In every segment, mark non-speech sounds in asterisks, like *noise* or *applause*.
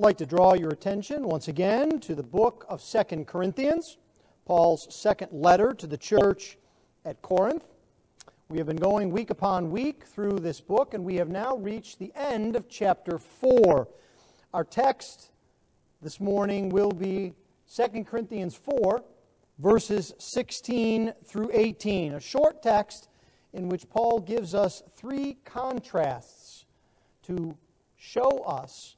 like to draw your attention once again to the book of Second Corinthians, Paul's second letter to the church at Corinth. We have been going week upon week through this book, and we have now reached the end of chapter 4. Our text this morning will be 2 Corinthians 4, verses 16 through 18, a short text in which Paul gives us three contrasts to show us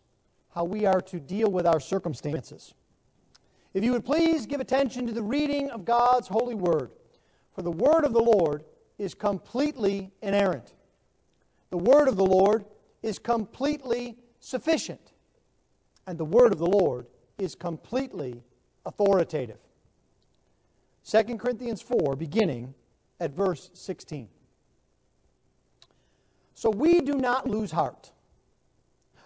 how we are to deal with our circumstances. If you would please give attention to the reading of God's holy word, for the word of the Lord is completely inerrant. The word of the Lord is completely sufficient, and the word of the Lord is completely authoritative. 2 Corinthians 4, beginning at verse 16. So we do not lose heart.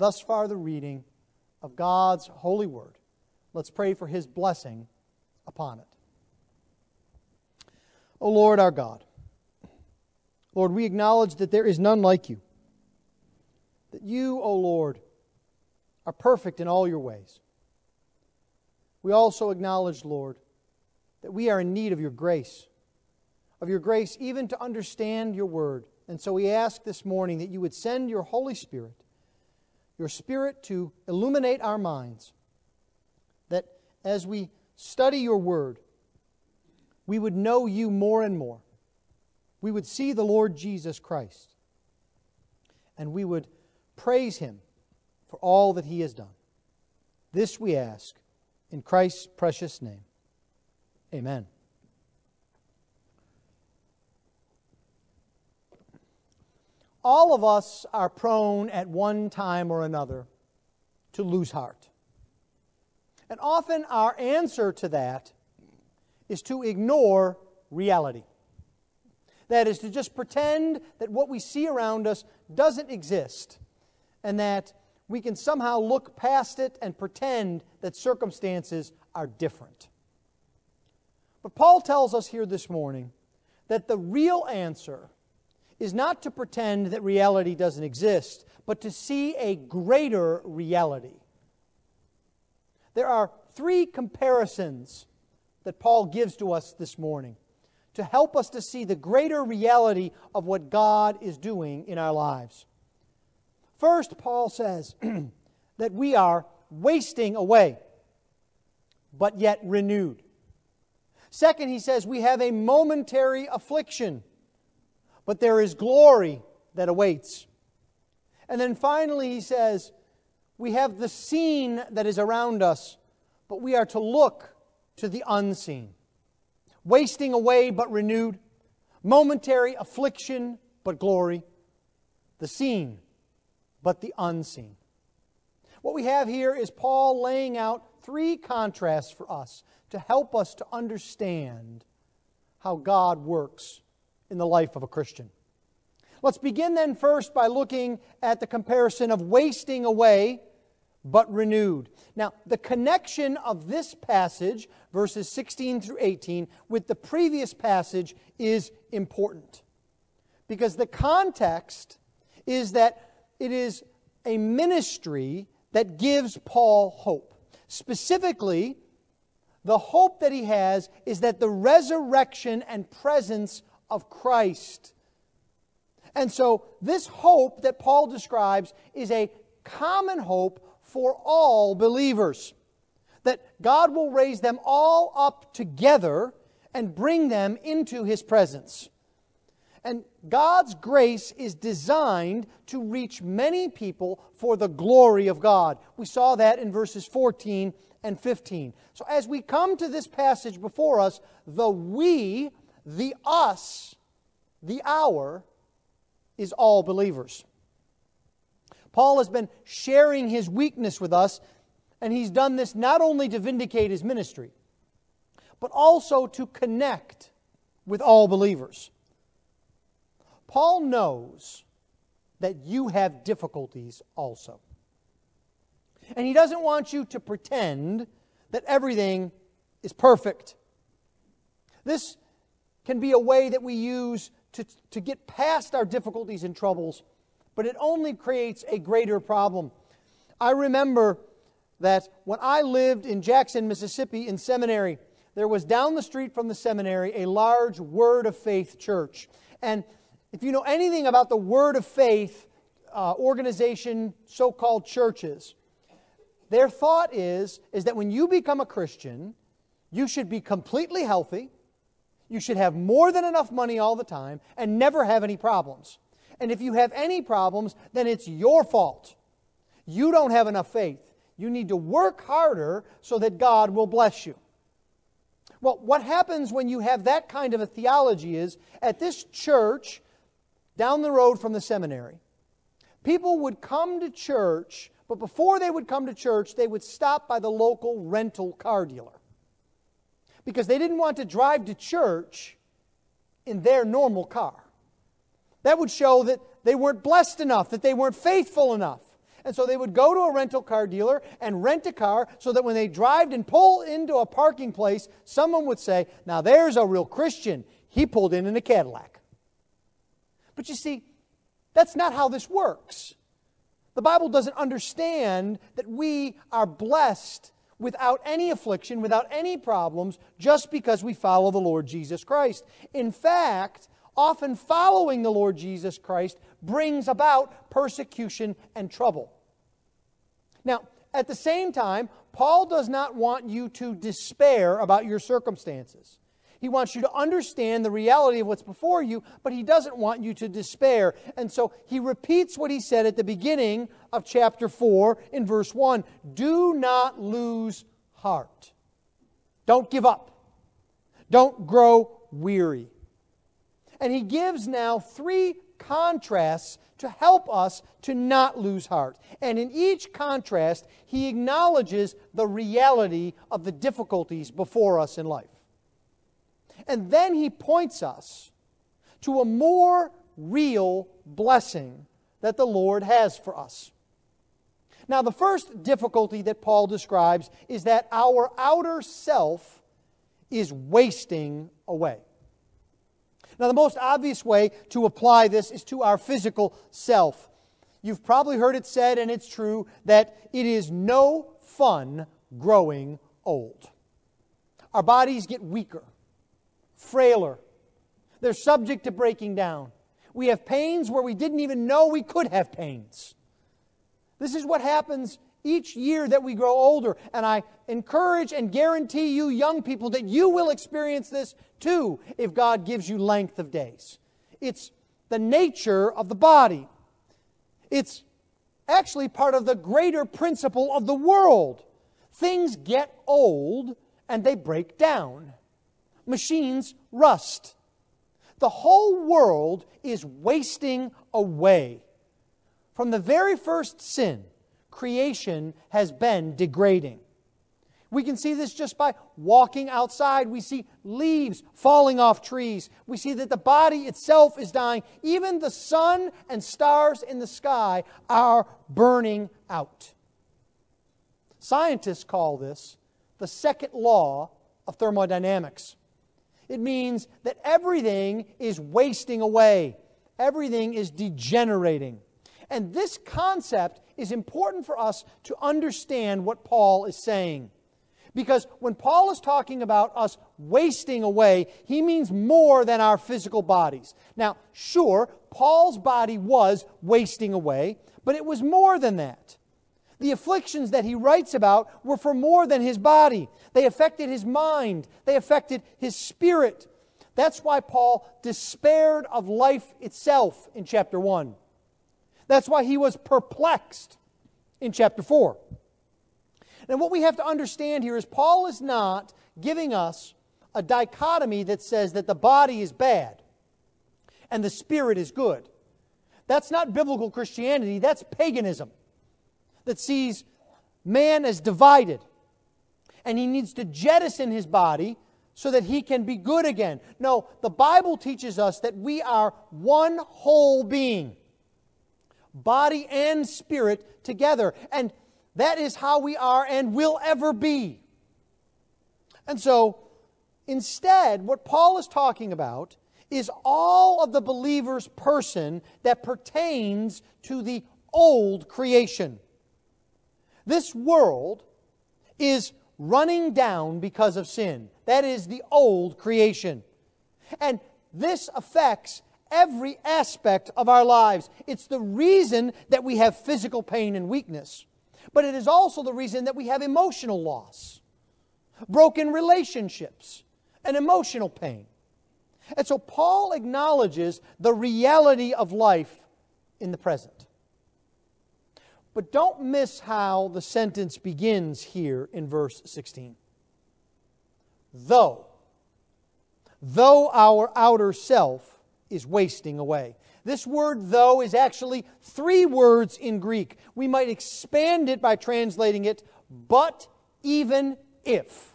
Thus far, the reading of God's holy word. Let's pray for his blessing upon it. O Lord our God, Lord, we acknowledge that there is none like you, that you, O Lord, are perfect in all your ways. We also acknowledge, Lord, that we are in need of your grace, of your grace even to understand your word. And so we ask this morning that you would send your Holy Spirit your Spirit to illuminate our minds, that as we study your word, we would know you more and more. We would see the Lord Jesus Christ, and we would praise him for all that he has done. This we ask in Christ's precious name. Amen. All of us are prone at one time or another to lose heart. And often our answer to that is to ignore reality. That is, to just pretend that what we see around us doesn't exist and that we can somehow look past it and pretend that circumstances are different. But Paul tells us here this morning that the real answer is not to pretend that reality doesn't exist, but to see a greater reality. There are three comparisons that Paul gives to us this morning to help us to see the greater reality of what God is doing in our lives. First, Paul says *clears throat* that we are wasting away, but yet renewed. Second, he says we have a momentary affliction, but there is glory that awaits. And then finally, he says, we have the seen that is around us, but we are to look to the unseen. Wasting away, but renewed. Momentary affliction, but glory. The seen, but the unseen. What we have here is Paul laying out three contrasts for us to help us to understand how God works in the life of a Christian. Let's begin then first by looking at the comparison of wasting away but renewed. Now, the connection of this passage, verses 16 through 18, with the previous passage is important. Because the context is that it is a ministry that gives Paul hope. Specifically, the hope that he has is that the resurrection and presence of Christ. And so, this hope that Paul describes is a common hope for all believers. That God will raise them all up together and bring them into His presence. And God's grace is designed to reach many people for the glory of God. We saw that in verses 14 and 15. So, as we come to this passage before us, the we the us, the our, is all believers. Paul has been sharing his weakness with us And he's done this not only to vindicate his ministry, but also to connect with all believers. Paul knows that you have difficulties also. And he doesn't want you to pretend that everything is perfect. This can be a way that we use to, to get past our difficulties and troubles, but it only creates a greater problem. I remember that when I lived in Jackson, Mississippi, in seminary, there was down the street from the seminary a large Word of Faith church. And if you know anything about the Word of Faith uh, organization, so called churches, their thought is, is that when you become a Christian, you should be completely healthy, you should have more than enough money all the time, and never have any problems. And if you have any problems, then it's your fault. You don't have enough faith. You need to work harder so that God will bless you. Well, what happens when you have that kind of a theology is at this church down the road from the seminary, people would come to church but before they would come to church, they would stop by the local rental car dealer. Because they didn't want to drive to church in their normal car. That would show that they weren't blessed enough, that they weren't faithful enough. And so they would go to a rental car dealer and rent a car so that when they drive and pull into a parking place, someone would say, Now there's a real Christian. He pulled in in a Cadillac. But you see, that's not how this works. The Bible doesn't understand that we are blessed without any affliction, without any problems, just because we follow the Lord Jesus Christ. In fact, often following the Lord Jesus Christ brings about persecution and trouble. Now, at the same time, Paul does not want you to despair about your circumstances. He wants you to understand the reality of what's before you, but he doesn't want you to despair. And so he repeats what he said at the beginning of chapter 4 in verse 1 Do not lose heart. Don't give up. Don't grow weary. And he gives now three contrasts to help us to not lose heart. And in each contrast, he acknowledges the reality of the difficulties before us in life. And then he points us to a more real blessing that the Lord has for us. Now, the first difficulty that Paul describes is that our outer self is wasting away. Now, the most obvious way to apply this is to our physical self. You've probably heard it said, and it's true, that it is no fun growing old. Our bodies get weaker frailer. They're subject to breaking down. We have pains where we didn't even know we could have pains. This is what happens each year that we grow older. And I encourage and guarantee you, young people, that you will experience this too if God gives you length of days. It's the nature of the body, it's actually part of the greater principle of the world. Things get old and they break down machines rust. The whole world is wasting away. From the very first sin, creation has been degrading. We can see this just by walking outside. We see leaves falling off trees. We see that the body itself is dying. Even the sun and stars in the sky are burning out. Scientists call this the second law of thermodynamics. It means that everything is wasting away, everything is degenerating. And this concept is important for us to understand what Paul is saying. Because when Paul is talking about us wasting away, he means more than our physical bodies. Now, sure, Paul's body was wasting away, but it was more than that. The afflictions that he writes about were for more than his body. They affected his mind, they affected his spirit. That's why Paul despaired of life itself in chapter 1. That's why he was perplexed in chapter 4. And what we have to understand here is Paul is not giving us a dichotomy that says that the body is bad and the spirit is good. That's not biblical Christianity, that's paganism that sees man as divided, and he needs to jettison his body so that he can be good again. No, the Bible teaches us that we are one whole being, body and spirit together. And that is how we are and will ever be. And so, instead, what Paul is talking about is all of the believer's person that pertains to the old creation. This world is running down because of sin. That is the old creation. And this affects every aspect of our lives. It's the reason that we have physical pain and weakness, but it is also the reason that we have emotional loss, broken relationships, and emotional pain. And so Paul acknowledges the reality of life in the present. But don't miss how the sentence begins here in verse 16. Though, though our outer self is wasting away. This word, though, is actually three words in Greek. We might expand it by translating it, but even if.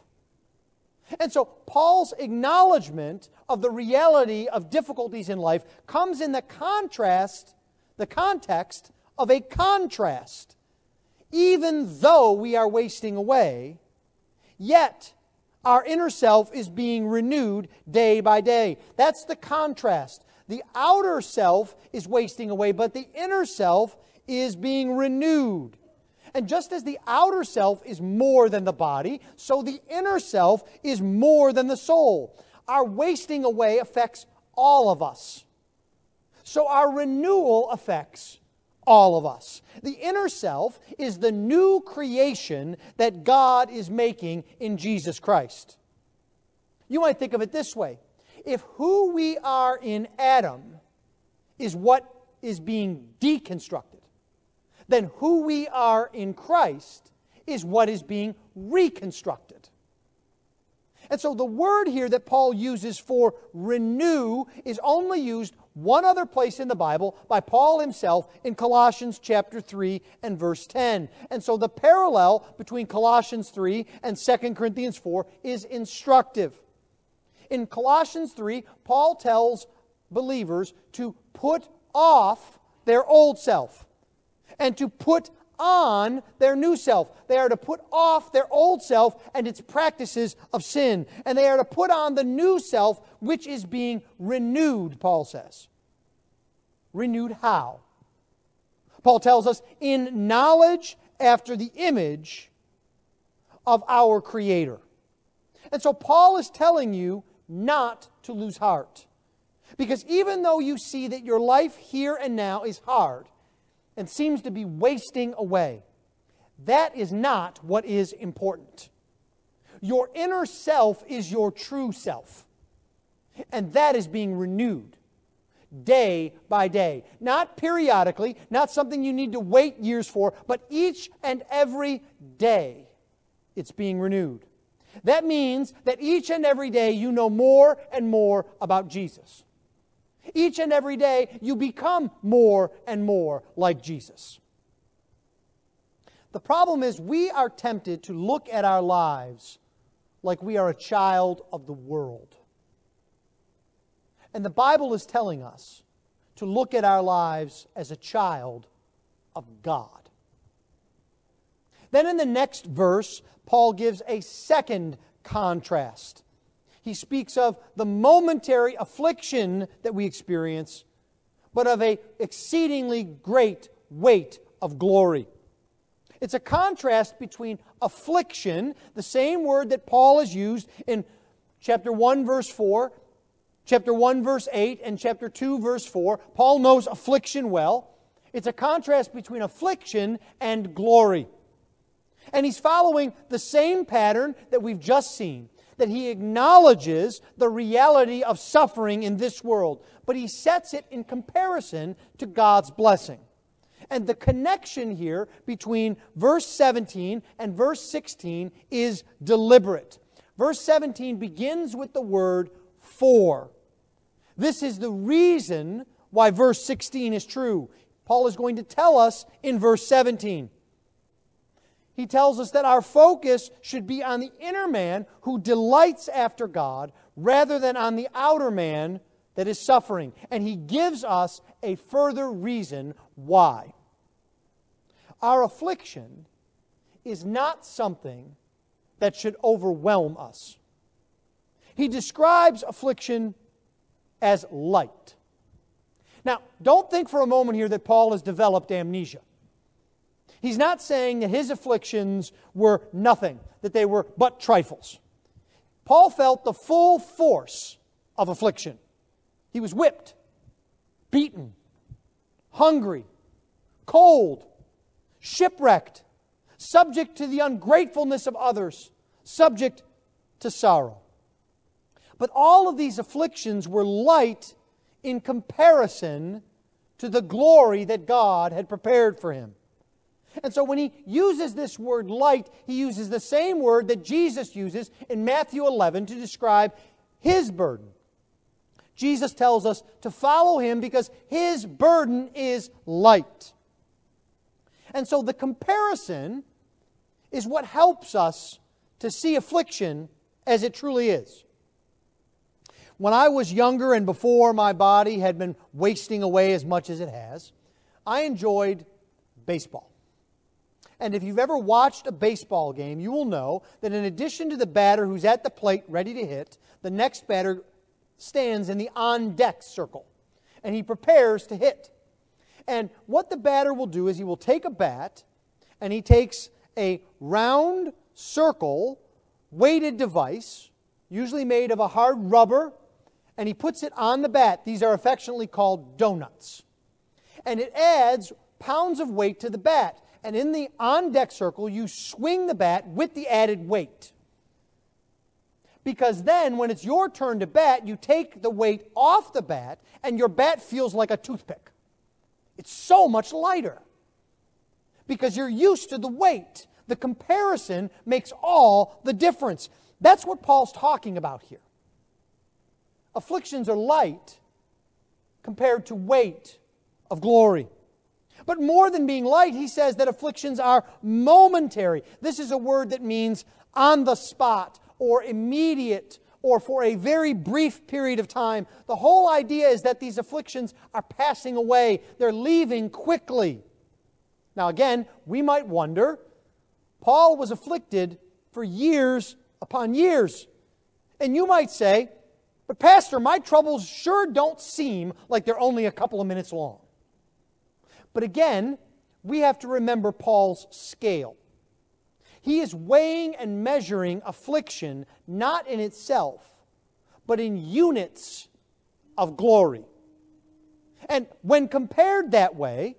And so, Paul's acknowledgement of the reality of difficulties in life comes in the contrast, the context of a contrast. Even though we are wasting away, yet our inner self is being renewed day by day. That's the contrast. The outer self is wasting away, but the inner self is being renewed. And just as the outer self is more than the body, so the inner self is more than the soul. Our wasting away affects all of us. So our renewal affects all of us. The inner self is the new creation that God is making in Jesus Christ. You might think of it this way if who we are in Adam is what is being deconstructed, then who we are in Christ is what is being reconstructed. And so the word here that Paul uses for renew is only used one other place in the Bible by Paul himself in Colossians chapter 3 and verse 10. And so the parallel between Colossians 3 and 2 Corinthians 4 is instructive. In Colossians 3, Paul tells believers to put off their old self and to put on their new self. They are to put off their old self and its practices of sin. And they are to put on the new self, which is being renewed, Paul says. Renewed how? Paul tells us, in knowledge after the image of our Creator. And so Paul is telling you not to lose heart. Because even though you see that your life here and now is hard, and seems to be wasting away. That is not what is important. Your inner self is your true self, and that is being renewed day by day. Not periodically, not something you need to wait years for, but each and every day it's being renewed. That means that each and every day you know more and more about Jesus. Each and every day, you become more and more like Jesus. The problem is, we are tempted to look at our lives like we are a child of the world. And the Bible is telling us to look at our lives as a child of God. Then in the next verse, Paul gives a second contrast he speaks of the momentary affliction that we experience, but of a exceedingly great weight of glory. It's a contrast between affliction, the same word that Paul has used in chapter 1, verse 4, chapter 1, verse 8, and chapter 2, verse 4. Paul knows affliction well. It's a contrast between affliction and glory. And he's following the same pattern that we've just seen that he acknowledges the reality of suffering in this world, but he sets it in comparison to God's blessing. And the connection here between verse 17 and verse 16 is deliberate. Verse 17 begins with the word for. This is the reason why verse 16 is true. Paul is going to tell us in verse 17. He tells us that our focus should be on the inner man who delights after God rather than on the outer man that is suffering. And he gives us a further reason why. Our affliction is not something that should overwhelm us. He describes affliction as light. Now, don't think for a moment here that Paul has developed amnesia. He's not saying that his afflictions were nothing, that they were but trifles. Paul felt the full force of affliction. He was whipped, beaten, hungry, cold, shipwrecked, subject to the ungratefulness of others, subject to sorrow. But all of these afflictions were light in comparison to the glory that God had prepared for him. And so when he uses this word light, he uses the same word that Jesus uses in Matthew 11 to describe his burden. Jesus tells us to follow him because his burden is light. And so the comparison is what helps us to see affliction as it truly is. When I was younger and before my body had been wasting away as much as it has, I enjoyed baseball. And if you've ever watched a baseball game, you will know that in addition to the batter who's at the plate ready to hit, the next batter stands in the on deck circle and he prepares to hit. And what the batter will do is he will take a bat and he takes a round circle weighted device, usually made of a hard rubber, and he puts it on the bat. These are affectionately called donuts. And it adds pounds of weight to the bat and in the on deck circle, you swing the bat with the added weight. Because then, when it's your turn to bat, you take the weight off the bat, and your bat feels like a toothpick. It's so much lighter. Because you're used to the weight. The comparison makes all the difference. That's what Paul's talking about here. Afflictions are light compared to weight of glory. But more than being light, he says that afflictions are momentary. This is a word that means on the spot or immediate or for a very brief period of time. The whole idea is that these afflictions are passing away, they're leaving quickly. Now, again, we might wonder Paul was afflicted for years upon years. And you might say, but Pastor, my troubles sure don't seem like they're only a couple of minutes long. But again, we have to remember Paul's scale. He is weighing and measuring affliction not in itself, but in units of glory. And when compared that way,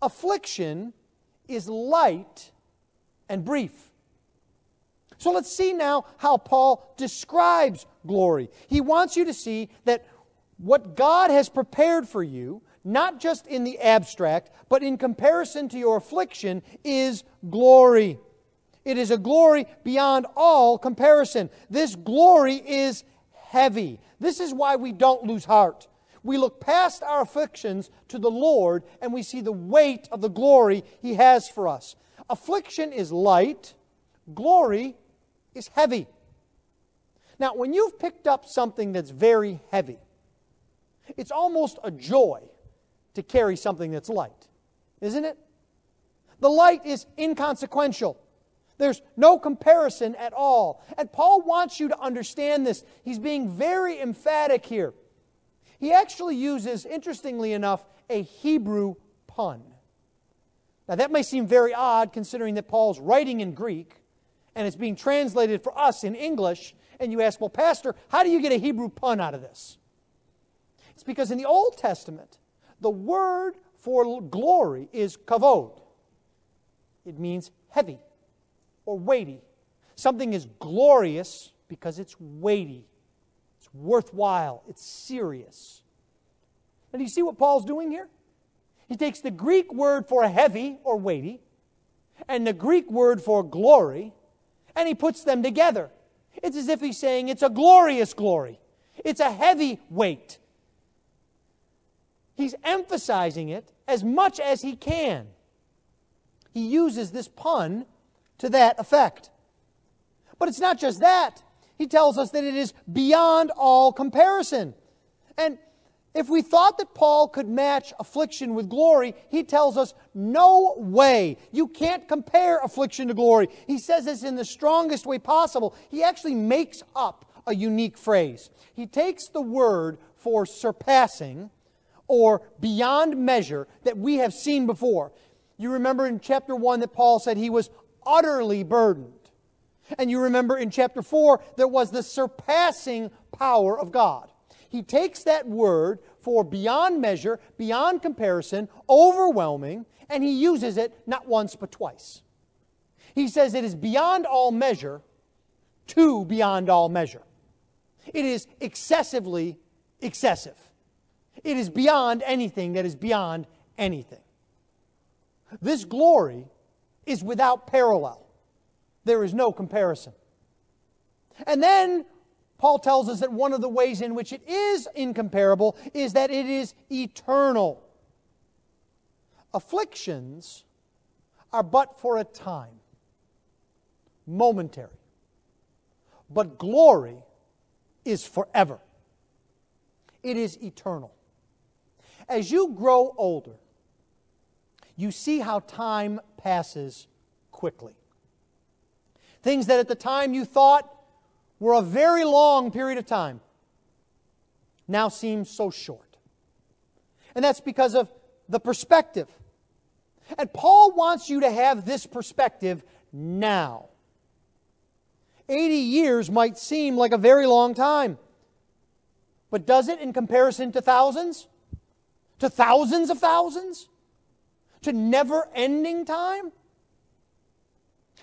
affliction is light and brief. So let's see now how Paul describes glory. He wants you to see that what God has prepared for you not just in the abstract, but in comparison to your affliction, is glory. It is a glory beyond all comparison. This glory is heavy. This is why we don't lose heart. We look past our afflictions to the Lord and we see the weight of the glory He has for us. Affliction is light, glory is heavy. Now, when you've picked up something that's very heavy, it's almost a joy to carry something that's light, isn't it? The light is inconsequential. There's no comparison at all. And Paul wants you to understand this. He's being very emphatic here. He actually uses, interestingly enough, a Hebrew pun. Now, that may seem very odd considering that Paul's writing in Greek and it's being translated for us in English. And you ask, well, Pastor, how do you get a Hebrew pun out of this? It's because in the Old Testament, the word for glory is kavod. It means heavy or weighty. Something is glorious because it's weighty, it's worthwhile, it's serious. And do you see what Paul's doing here? He takes the Greek word for heavy or weighty and the Greek word for glory and he puts them together. It's as if he's saying it's a glorious glory, it's a heavy weight, He's emphasizing it as much as he can. He uses this pun to that effect. But it's not just that. He tells us that it is beyond all comparison. And if we thought that Paul could match affliction with glory, he tells us, no way. You can't compare affliction to glory. He says this in the strongest way possible. He actually makes up a unique phrase. He takes the word for surpassing or beyond measure that we have seen before. You remember in chapter 1 that Paul said he was utterly burdened. And you remember in chapter 4 there was the surpassing power of God. He takes that word for beyond measure, beyond comparison, overwhelming, and he uses it not once but twice. He says it is beyond all measure to beyond all measure. It is excessively excessive. It is beyond anything that is beyond anything. This glory is without parallel. There is no comparison. And then Paul tells us that one of the ways in which it is incomparable is that it is eternal. Afflictions are but for a time, momentary. But glory is forever, it is eternal. As you grow older, you see how time passes quickly. Things that at the time you thought were a very long period of time now seem so short. And that's because of the perspective. And Paul wants you to have this perspective now. 80 years might seem like a very long time. But does it in comparison to thousands? To thousands of thousands? To never ending time?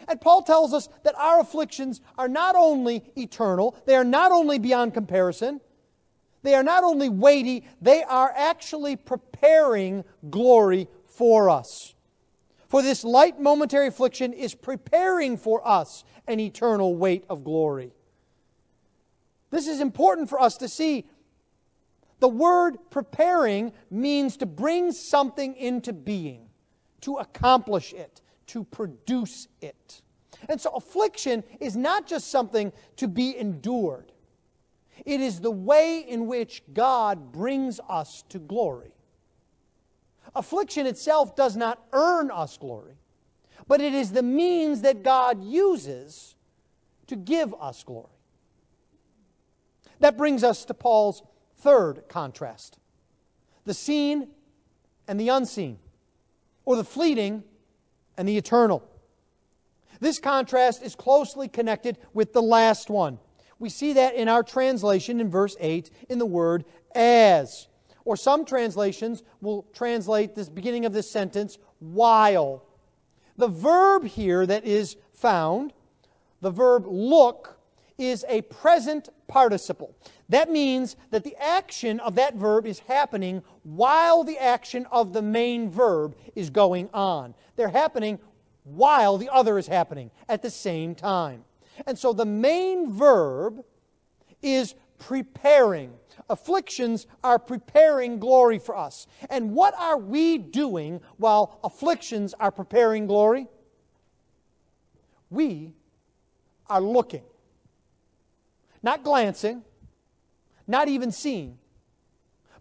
And Paul tells us that our afflictions are not only eternal, they are not only beyond comparison, they are not only weighty, they are actually preparing glory for us. For this light momentary affliction is preparing for us an eternal weight of glory. This is important for us to see. The word preparing means to bring something into being, to accomplish it, to produce it. And so affliction is not just something to be endured, it is the way in which God brings us to glory. Affliction itself does not earn us glory, but it is the means that God uses to give us glory. That brings us to Paul's third contrast the seen and the unseen, or the fleeting and the eternal. This contrast is closely connected with the last one. We see that in our translation in verse 8 in the word as. Or some translations will translate this beginning of this sentence while. The verb here that is found, the verb look, is a present participle. That means that the action of that verb is happening while the action of the main verb is going on. They're happening while the other is happening at the same time. And so the main verb is preparing. Afflictions are preparing glory for us. And what are we doing while afflictions are preparing glory? We are looking. Not glancing, not even seeing,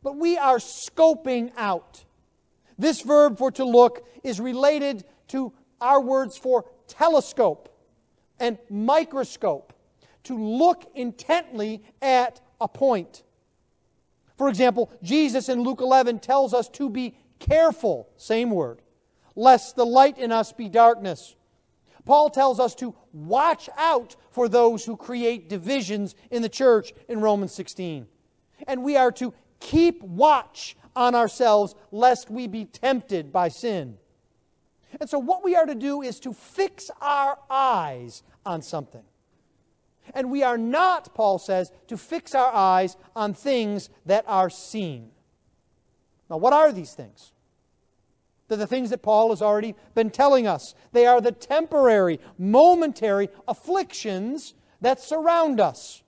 but we are scoping out. This verb for to look is related to our words for telescope and microscope, to look intently at a point. For example, Jesus in Luke 11 tells us to be careful, same word, lest the light in us be darkness. Paul tells us to watch out for those who create divisions in the church in Romans 16. And we are to keep watch on ourselves lest we be tempted by sin. And so, what we are to do is to fix our eyes on something. And we are not, Paul says, to fix our eyes on things that are seen. Now, what are these things? They're the things that Paul has already been telling us. They are the temporary, momentary afflictions that surround us.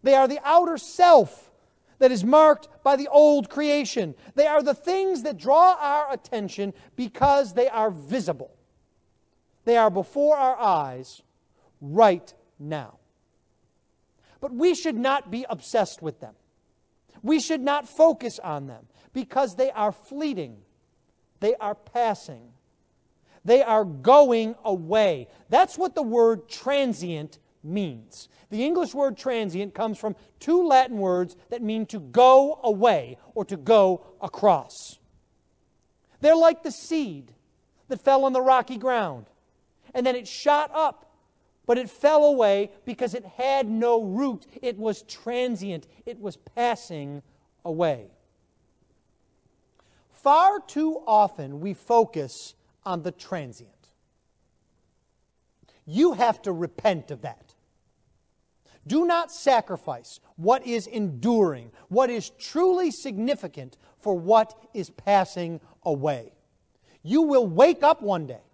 They are the outer self that is marked by the old creation. They are the things that draw our attention because they are visible. They are before our eyes right now. But we should not be obsessed with them. We should not focus on them because they are fleeting, they are passing, they are going away. That's what the word transient means. The English word transient comes from two Latin words that mean to go away or to go across. They're like the seed that fell on the rocky ground and then it shot up, but it fell away because it had no root. It was transient, it was passing away. Far too often we focus on the transient. You have to repent of that. Do not sacrifice what is enduring, what is truly significant for what is passing away. You will wake up one day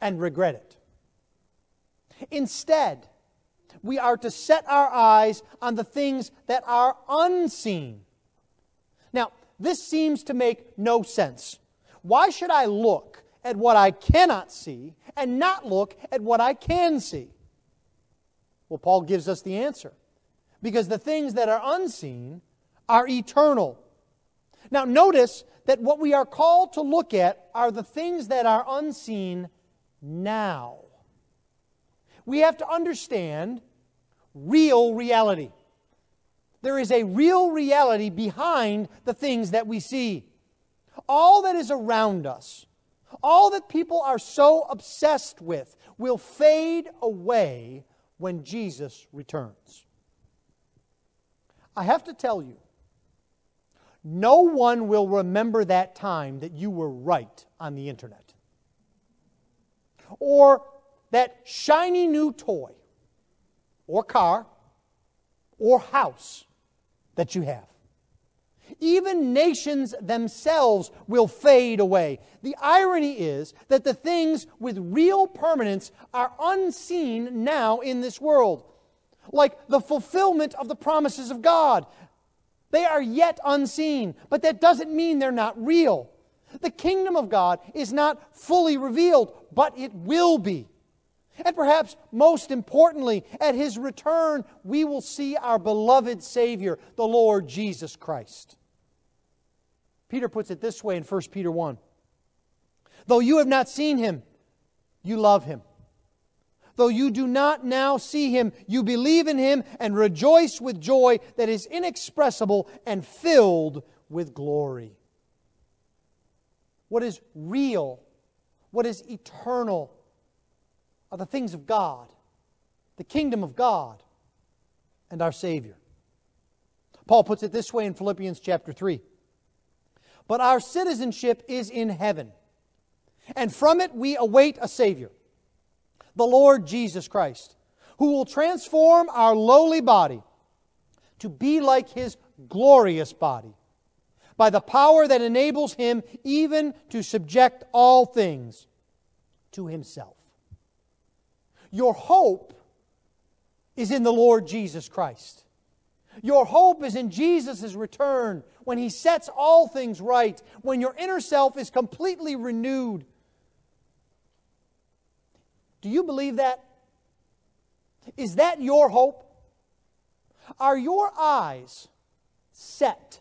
and regret it. Instead, we are to set our eyes on the things that are unseen. This seems to make no sense. Why should I look at what I cannot see and not look at what I can see? Well, Paul gives us the answer. Because the things that are unseen are eternal. Now, notice that what we are called to look at are the things that are unseen now. We have to understand real reality. There is a real reality behind the things that we see. All that is around us, all that people are so obsessed with, will fade away when Jesus returns. I have to tell you, no one will remember that time that you were right on the internet. Or that shiny new toy, or car, or house that you have. Even nations themselves will fade away. The irony is that the things with real permanence are unseen now in this world, like the fulfillment of the promises of God. They are yet unseen, but that doesn't mean they're not real. The kingdom of God is not fully revealed, but it will be. And perhaps most importantly, at his return, we will see our beloved Savior, the Lord Jesus Christ. Peter puts it this way in 1 Peter 1 Though you have not seen him, you love him. Though you do not now see him, you believe in him and rejoice with joy that is inexpressible and filled with glory. What is real, what is eternal, are the things of God, the kingdom of God, and our Savior. Paul puts it this way in Philippians chapter 3 But our citizenship is in heaven, and from it we await a Savior, the Lord Jesus Christ, who will transform our lowly body to be like his glorious body by the power that enables him even to subject all things to himself. Your hope is in the Lord Jesus Christ. Your hope is in Jesus' return when He sets all things right, when your inner self is completely renewed. Do you believe that? Is that your hope? Are your eyes set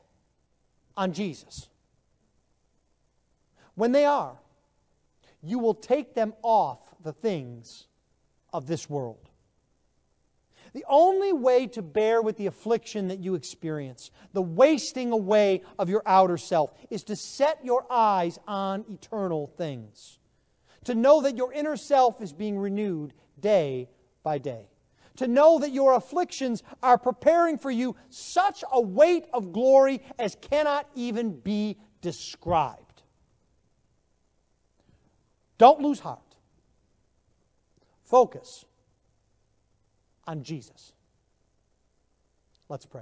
on Jesus? When they are, you will take them off the things of this world. The only way to bear with the affliction that you experience, the wasting away of your outer self, is to set your eyes on eternal things. To know that your inner self is being renewed day by day. To know that your afflictions are preparing for you such a weight of glory as cannot even be described. Don't lose heart. Focus on Jesus. Let's pray.